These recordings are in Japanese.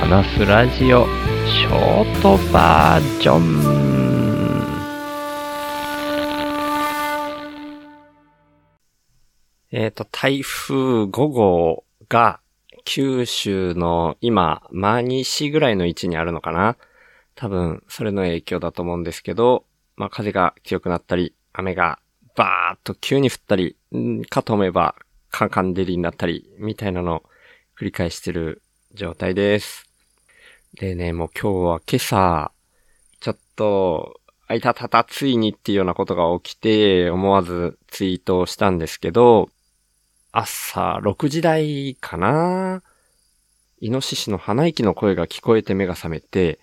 話すラジオショートバージョンえっ、と、台風5号が九州の今、真西ぐらいの位置にあるのかな？多分、それの影響だと思うんですけど、まあ、風が強くなったり、雨がバーっと急に降ったり、かと思えばカンカンデリになったり、みたいなのを繰り返してる状態です。でね、もう今日は今朝、ちょっと、あいたたたついにっていうようなことが起きて、思わずツイートをしたんですけど、朝6時台かな？イノシシの鼻息の声が聞こえて目が覚めて、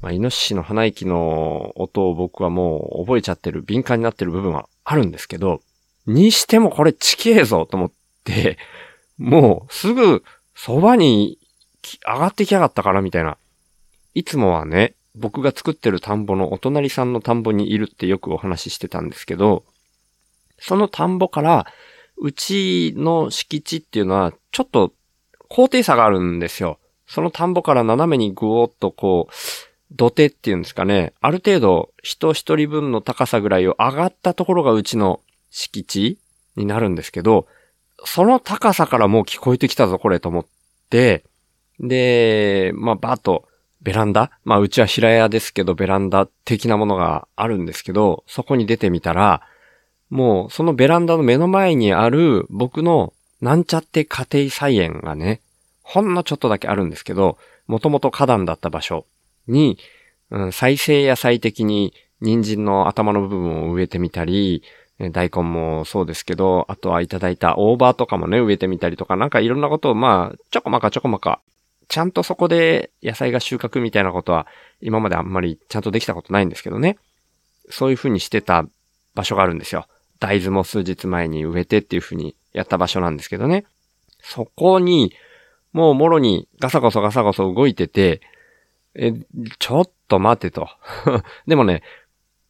まあ、イノシシの鼻息の音を僕はもう覚えちゃってる、敏感になってる部分はあるんですけど、にしてもこれ地形ぞと思って、もうすぐそばに上がってきやがったからみたいな。いつもはね、僕が作ってる田んぼのお隣さんの田んぼにいるってよくお話ししてたんですけど、その田んぼから、うちの敷地っていうのは、ちょっと高低差があるんですよ。その田んぼから斜めにぐおっとこう、土手っていうんですかね。ある程度、人一人分の高さぐらいを上がったところがうちの敷地になるんですけど、その高さからもう聞こえてきたぞ、これと思って、で、まあ、バーッと、ベランダ？まあ、うちは平屋ですけど、ベランダ的なものがあるんですけど、そこに出てみたら、もう、そのベランダの目の前にある、僕の、なんちゃって家庭菜園がね、ほんのちょっとだけあるんですけど、もともと花壇だった場所に、うん、再生野菜的に人参の頭の部分を植えてみたり、大根もそうですけど、あとはいただいた大葉とかもね、植えてみたりとか、なんかいろんなことをまあ、ちょこまかちょこまか、ちゃんとそこで野菜が収穫みたいなことは、今まであんまりちゃんとできたことないんですけどね。そういう風にしてた場所があるんですよ。大豆も数日前に植えてっていう風にやった場所なんですけどね。そこに、もうもろにガサゴソガサゴソ動いてて、え、ちょっと待てと。でもね、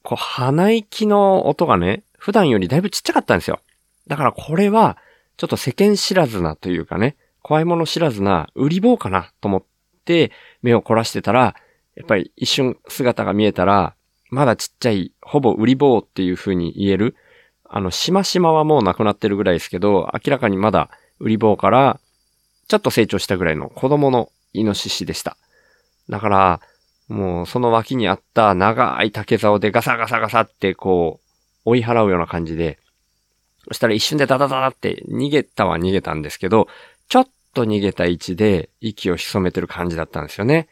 こう、鼻息の音がね、普段よりだいぶちっちゃかったんですよ。だからこれは、ちょっと世間知らずなというかね、怖いもの知らずな売り棒かなと思って目を凝らしてたら、やっぱり一瞬姿が見えたら、まだちっちゃい、ほぼ売り棒っていう風に言える。あの、しましまはもうなくなってるぐらいですけど、明らかにまだ売り棒から、ちょっと成長したぐらいの子供のイノシシでした。だから、もうその脇にあった長い竹竿でガサガサガサってこう、追い払うような感じで、そしたら一瞬でダダダダって逃げたは逃げたんですけど、と逃げた位置で息を潜めてる感じだったんですよね。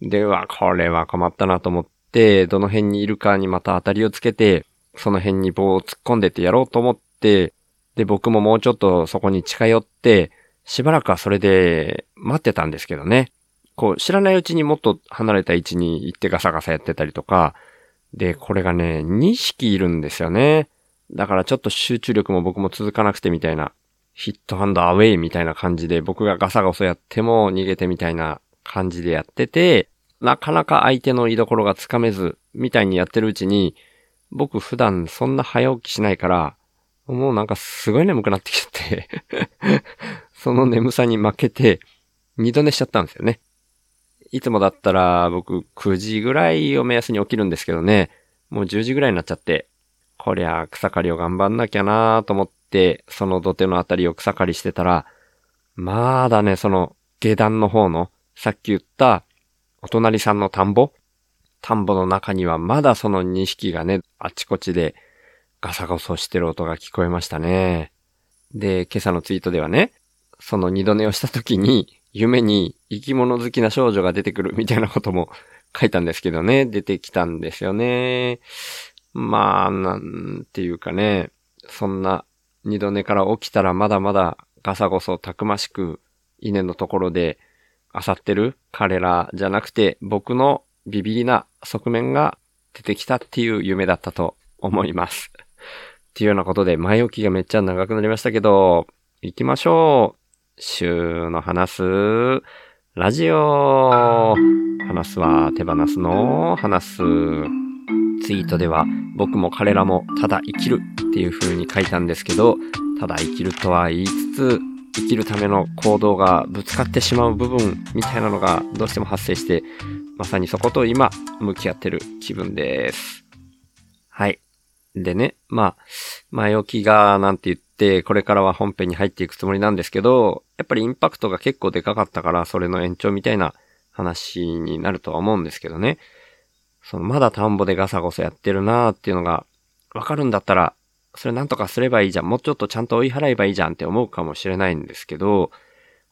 では、これは困ったなと思って、どの辺にいるかにまた当たりをつけて、その辺に棒を突っ込んでってやろうと思って、で、僕ももうちょっとそこに近寄って、しばらくはそれで待ってたんですけどね。こう、知らないうちにもっと離れた位置に行ってガサガサやってたりとか、で、これがね、2匹いるんですよね。だからちょっと集中力も僕も続かなくてみたいな、ヒットハンドアウェイみたいな感じで僕がガサガサやっても逃げてみたいな感じでやってて、なかなか相手の居所がつかめず、みたいにやってるうちに、僕普段そんな早起きしないから、もうなんかすごい眠くなってきちゃって、その眠さに負けて、二度寝しちゃったんですよね。いつもだったら僕9時ぐらいを目安に起きるんですけどね、もう10時ぐらいになっちゃって、こりゃ草刈りを頑張んなきゃなと思ってて、その土手のあたりを草刈りしてたら、まだね、その下段の方の、さっき言ったお隣さんの田んぼ？田んぼの中にはまだその2匹がね、あちこちでガサゴソしてる音が聞こえましたね。で、今朝のツイートではね、その二度寝をした時に、夢に生き物好きな少女が出てくるみたいなことも書いたんですけどね、出てきたんですよね。まあ、なんていうかね、そんな二度寝から起きたらまだまだガサゴソたくましく稲のところで漁ってる彼らじゃなくて僕のビビりな側面が出てきたっていう夢だったと思います。っていうようなことで前置きがめっちゃ長くなりましたけど、行きましょう。週の話すラジオ。話すは手放すの話す。ツイートでは僕も彼らもただ生きるっていう風に書いたんですけど、ただ生きるとは言いつつ、生きるための行動がぶつかってしまう部分みたいなのがどうしても発生して、まさにそこと今向き合ってる気分です。はい。でね、まあ、前置きがなんて言って、これからは本編に入っていくつもりなんですけど、やっぱりインパクトが結構でかかったから、それの延長みたいな話になるとは思うんですけどね。その、まだ田んぼでガサゴソやってるなーっていうのがわかるんだったら、それなんとかすればいいじゃん。もうちょっとちゃんと追い払えばいいじゃんって思うかもしれないんですけど、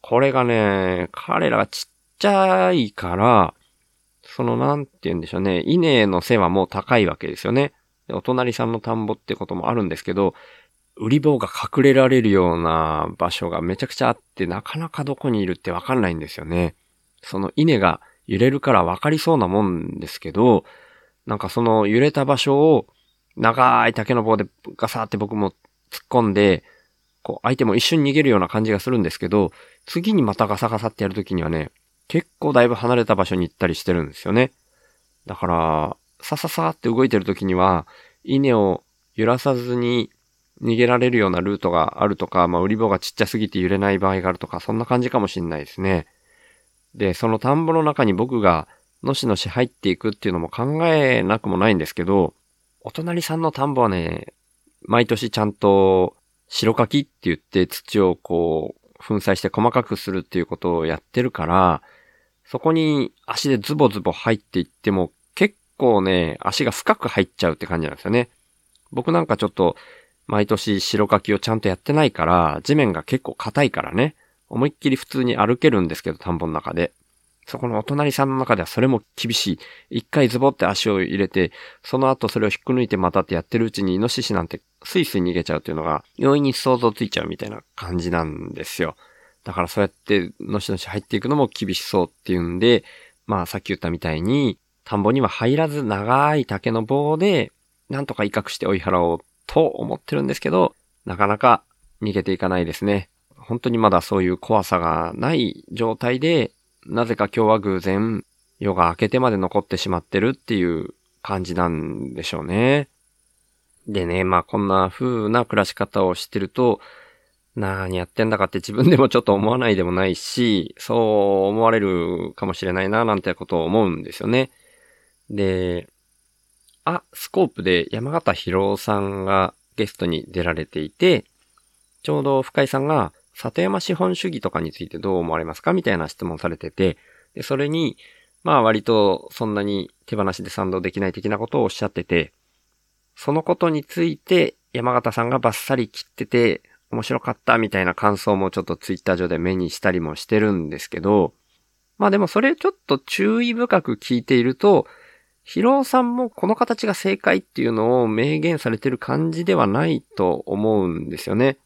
これがね、彼らがちっちゃいから、そのなんて言うんでしょうね、稲の背はもう高いわけですよね。お隣さんの田んぼってこともあるんですけど、売り棒が隠れられるような場所がめちゃくちゃあって、なかなかどこにいるってわかんないんですよね。その稲が揺れるからわかりそうなもんですけど、なんかその揺れた場所を長い竹の棒でガサーって僕も突っ込んで、こう相手も一瞬逃げるような感じがするんですけど、次にまたガサガサってやるときにはね、結構だいぶ離れた場所に行ったりしてるんですよね。だから、さささって動いてるときには、稲を揺らさずに逃げられるようなルートがあるとか、まあ、売り棒がちっちゃすぎて揺れない場合があるとか、そんな感じかもしんないですね。で、その田んぼの中に僕がのしのし入っていくっていうのも考えなくもないんですけど、お隣さんの田んぼはね、毎年ちゃんと白かきって言って土をこう、粉砕して細かくするっていうことをやってるから、そこに足でズボズボ入っていっても結構ね、足が深く入っちゃうって感じなんですよね。僕なんかちょっと毎年白かきをちゃんとやってないから、地面が結構硬いからね、思いっきり普通に歩けるんですけど、田んぼの中で。そこのお隣さんの中ではそれも厳しい。一回ズボって足を入れて、その後それを引っこ抜いてまたってやってるうちにイノシシなんてスイスイ逃げちゃうっていうのが、容易に想像ついちゃうみたいな感じなんですよ。だからそうやってのしのし入っていくのも厳しそうっていうんで、まあさっき言ったみたいに、田んぼには入らず長い竹の棒で、なんとか威嚇して追い払おうと思ってるんですけど、なかなか逃げていかないですね。本当にまだそういう怖さがない状態で、なぜか今日は偶然、夜が明けてまで残ってしまってるっていう感じなんでしょうね。でね、まあこんな風な暮らし方をしてると、何やってんだかって自分でもちょっと思わないでもないし、そう思われるかもしれないな、なんてことを思うんですよね。で、あ、スコープで山形博夫さんがゲストに出られていて、ちょうど深井さんが里山資本主義とかについてどう思われますかみたいな質問されてて、で、それに、まあ割とそんなに手放しで賛同できない的なことをおっしゃってて、そのことについて山形さんがバッサリ切ってて面白かったみたいな感想もちょっとツイッター上で目にしたりもしてるんですけど、まあでもそれちょっと注意深く聞いていると、ヒロさんもこの形が正解っていうのを明言されてる感じではないと思うんですよね。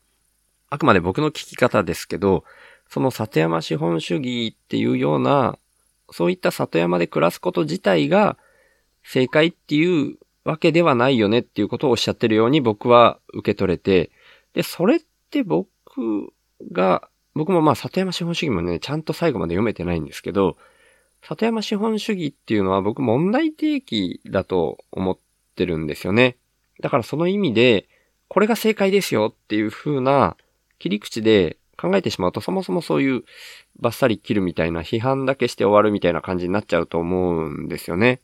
あくまで僕の聞き方ですけど、その里山資本主義っていうような、そういった里山で暮らすこと自体が正解っていうわけではないよねっていうことをおっしゃってるように僕は受け取れて、で、それって僕が、僕もまあ里山資本主義もね、ちゃんと最後まで読めてないんですけど、里山資本主義っていうのは僕問題提起だと思ってるんですよね。だからその意味で、これが正解ですよっていう風な切り口で考えてしまうと、そもそもそういうバッサリ切るみたいな批判だけして終わるみたいな感じになっちゃうと思うんですよね。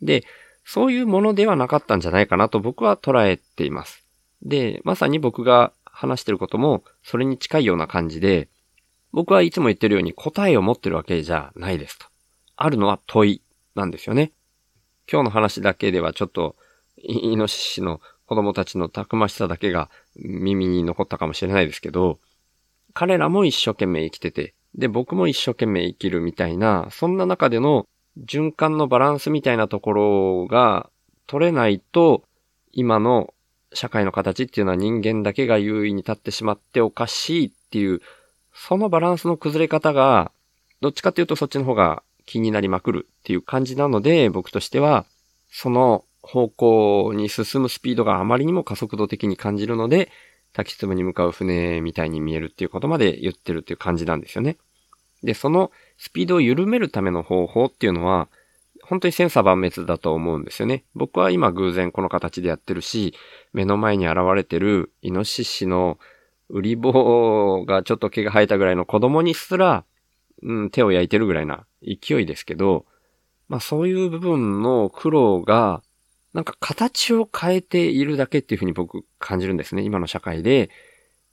で、そういうものではなかったんじゃないかなと僕は捉えています。で、まさに僕が話してることもそれに近いような感じで、僕はいつも言ってるように答えを持ってるわけじゃないですと。あるのは問いなんですよね。今日の話だけではちょっと、イノシシの子供たちのたくましさだけが耳に残ったかもしれないですけど、彼らも一生懸命生きてて、で、僕も一生懸命生きるみたいな、そんな中での循環のバランスみたいなところが取れないと、今の社会の形っていうのは人間だけが優位に立ってしまっておかしいっていう、そのバランスの崩れ方が、どっちかっていうとそっちの方が気になりまくるっていう感じなので、僕としては、その方向に進むスピードがあまりにも加速度的に感じるので、滝壺に向かう船みたいに見えるっていうことまで言ってるっていう感じなんですよね。で、そのスピードを緩めるための方法っていうのは、本当に千差万別だと思うんですよね。僕は今偶然この形でやってるし、目の前に現れてるイノシシの売り棒がちょっと毛が生えたぐらいの子供にすら、うん、手を焼いてるぐらいな勢いですけど、まあそういう部分の苦労が、なんか形を変えているだけっていうふうに僕感じるんですね。今の社会で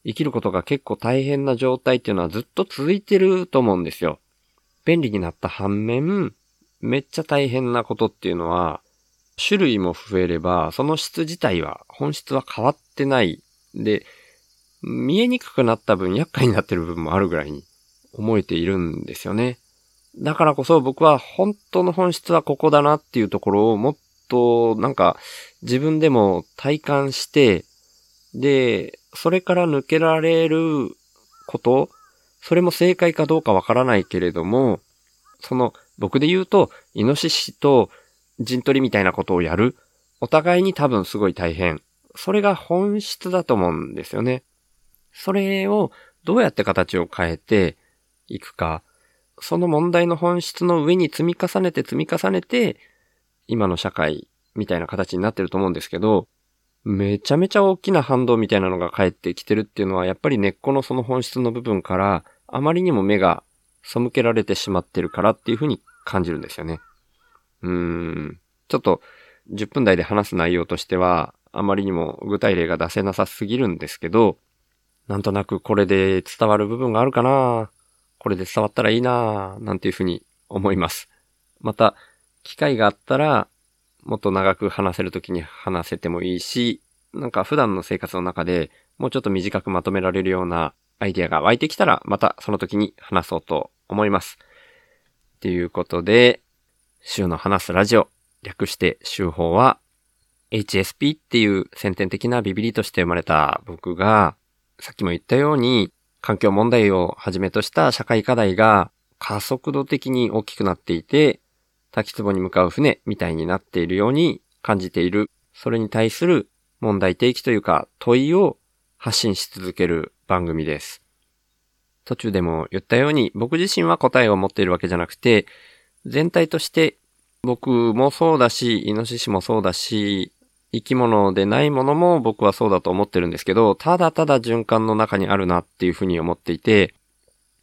生きることが結構大変な状態っていうのはずっと続いてると思うんですよ。便利になった反面、めっちゃ大変なことっていうのは、種類も増えれば、その質自体は、本質は変わってない。で、見えにくくなった分厄介になってる部分もあるぐらいに思えているんですよね。だからこそ僕は本当の本質はここだなっていうところをもっとなんか自分でも体感して、で、それから抜けられること、それも正解かどうかわからないけれども、その僕で言うと、イノシシと陣取りみたいなことをやる。お互いに多分すごい大変。それが本質だと思うんですよね。それをどうやって形を変えていくか。その問題の本質の上に積み重ねて積み重ねて、今の社会みたいな形になってると思うんですけど、めちゃめちゃ大きな反動みたいなのが返ってきてるっていうのは、やっぱり根っこのその本質の部分から、あまりにも目が背けられてしまってるからっていうふうに感じるんですよね。うーん。ちょっと10分台で話す内容としては、あまりにも具体例が出せなさすぎるんですけど、なんとなくこれで伝わる部分があるかなこれで伝わったらいいななんていうふうに思います。また、機会があったら、もっと長く話せるときに話せてもいいし、なんか普段の生活の中でもうちょっと短くまとめられるようなアイディアが湧いてきたら、またその時に話そうと思います。ということで、週の話すラジオ、略して週報は、HSP っていう先天的なビビリとして生まれた僕が、さっきも言ったように、環境問題をはじめとした社会課題が加速度的に大きくなっていて、滝壺に向かう船みたいになっているように感じている。それに対する問題提起というか問いを発信し続ける番組です。途中でも言ったように僕自身は答えを持っているわけじゃなくて、全体として僕もそうだし、イノシシもそうだし、生き物でないものも僕はそうだと思ってるんですけど、ただただ循環の中にあるなっていうふうに思っていて、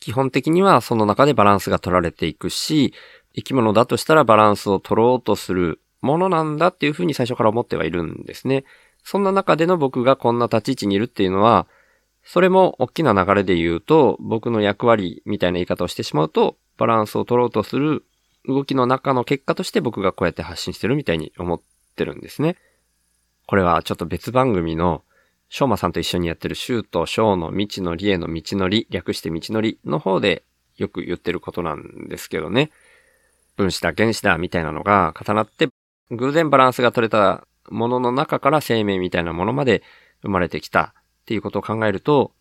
基本的にはその中でバランスが取られていくし、生き物だとしたらバランスを取ろうとするものなんだっていうふうに最初から思ってはいるんですね。そんな中での僕がこんな立ち位置にいるっていうのは、それも大きな流れで言うと、僕の役割みたいな言い方をしてしまうと、バランスを取ろうとする動きの中の結果として僕がこうやって発信してるみたいに思ってるんですね。これはちょっと別番組の、しょうまさんと一緒にやってるシュート、ショーの未知のりへの道のり、略して道のりの方でよく言ってることなんですけどね。分子だ、原子だ、みたいなのが重なって、偶然バランスが取れたものの中から生命みたいなものまで生まれてきたっていうことを考えると、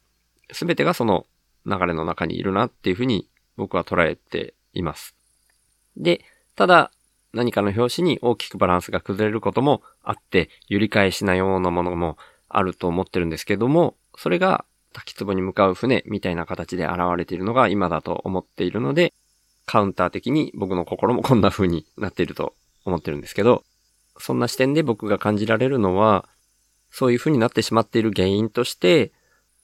すべてがその流れの中にいるなっていうふうに僕は捉えています。で、ただ何かの拍子に大きくバランスが崩れることもあって、揺り返しなようなものもあると思ってるんですけども、それが滝壺に向かう船みたいな形で現れているのが今だと思っているので、カウンター的に僕の心もこんな風になっていると思ってるんですけど、そんな視点で僕が感じられるのは、そういう風になってしまっている原因として、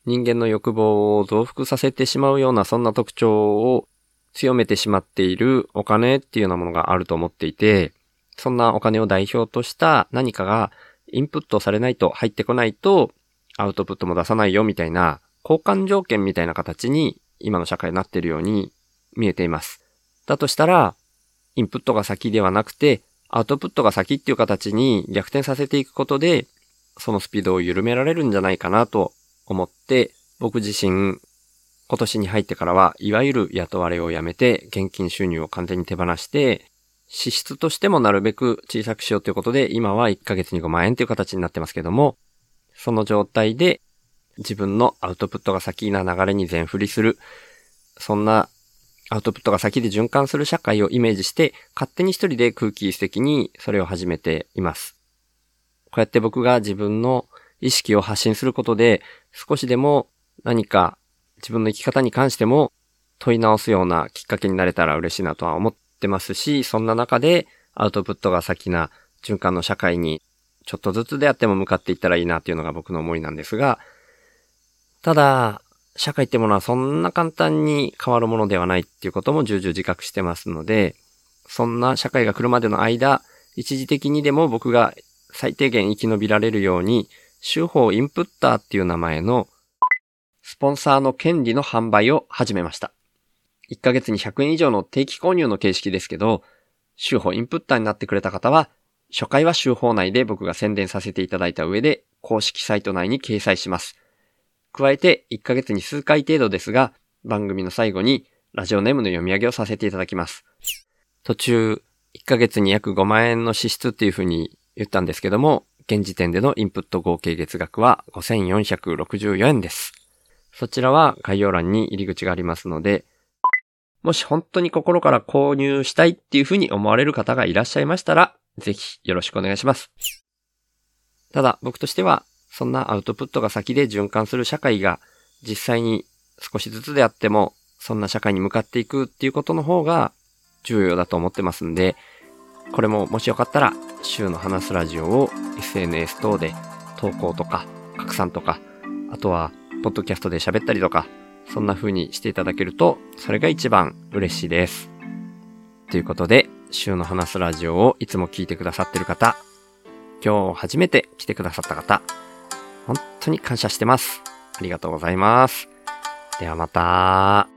人間の欲望を増幅させてしまうようなそんな特徴を強めてしまっているお金っていうようなものがあると思っていて、そんなお金を代表とした何かがインプットされないと入ってこないとアウトプットも出さないよみたいな交換条件みたいな形に今の社会になっているように見えています。だとしたら、インプットが先ではなくて、アウトプットが先っていう形に逆転させていくことで、そのスピードを緩められるんじゃないかなと思って、僕自身、今年に入ってからは、いわゆる雇われをやめて、現金収入を完全に手放して、支出としてもなるべく小さくしようということで、今は1ヶ月に5万円という形になってますけども、その状態で自分のアウトプットが先な流れに全振りする、そんなアウトプットが先で循環する社会をイメージして、勝手に一人で空気一的にそれを始めています。こうやって僕が自分の意識を発信することで、少しでも何か自分の生き方に関しても問い直すようなきっかけになれたら嬉しいなとは思ってますし、そんな中でアウトプットが先な循環の社会にちょっとずつであっても向かっていったらいいなっていうのが僕の思いなんですが、ただ、社会ってものはそんな簡単に変わるものではないっていうことも重々自覚してますので、そんな社会が来るまでの間、一時的にでも僕が最低限生き延びられるように、手法インプッターっていう名前のスポンサーの権利の販売を始めました。1ヶ月に100円以上の定期購入の形式ですけど、手法インプッターになってくれた方は、初回は手法内で僕が宣伝させていただいた上で、公式サイト内に掲載します。加えて、1ヶ月に数回程度ですが、番組の最後にラジオネームの読み上げをさせていただきます。途中、1ヶ月に約5万円の支出っていうふうに言ったんですけども、現時点でのインプット合計月額は5464円です。そちらは概要欄に入り口がありますので、もし本当に心から購入したいっていうふうに思われる方がいらっしゃいましたら、ぜひよろしくお願いします。ただ僕としては、そんなアウトプットが先で循環する社会が実際に少しずつであっても、そんな社会に向かっていくっていうことの方が重要だと思ってますんで、これももしよかったら、週の話すラジオを SNS 等で投稿とか拡散とか、あとは、ポッドキャストで喋ったりとか、そんな風にしていただけると、それが一番嬉しいです。ということで、週の話すラジオをいつも聞いてくださってる方、今日初めて来てくださった方、本当に感謝してます。ありがとうございます。ではまた。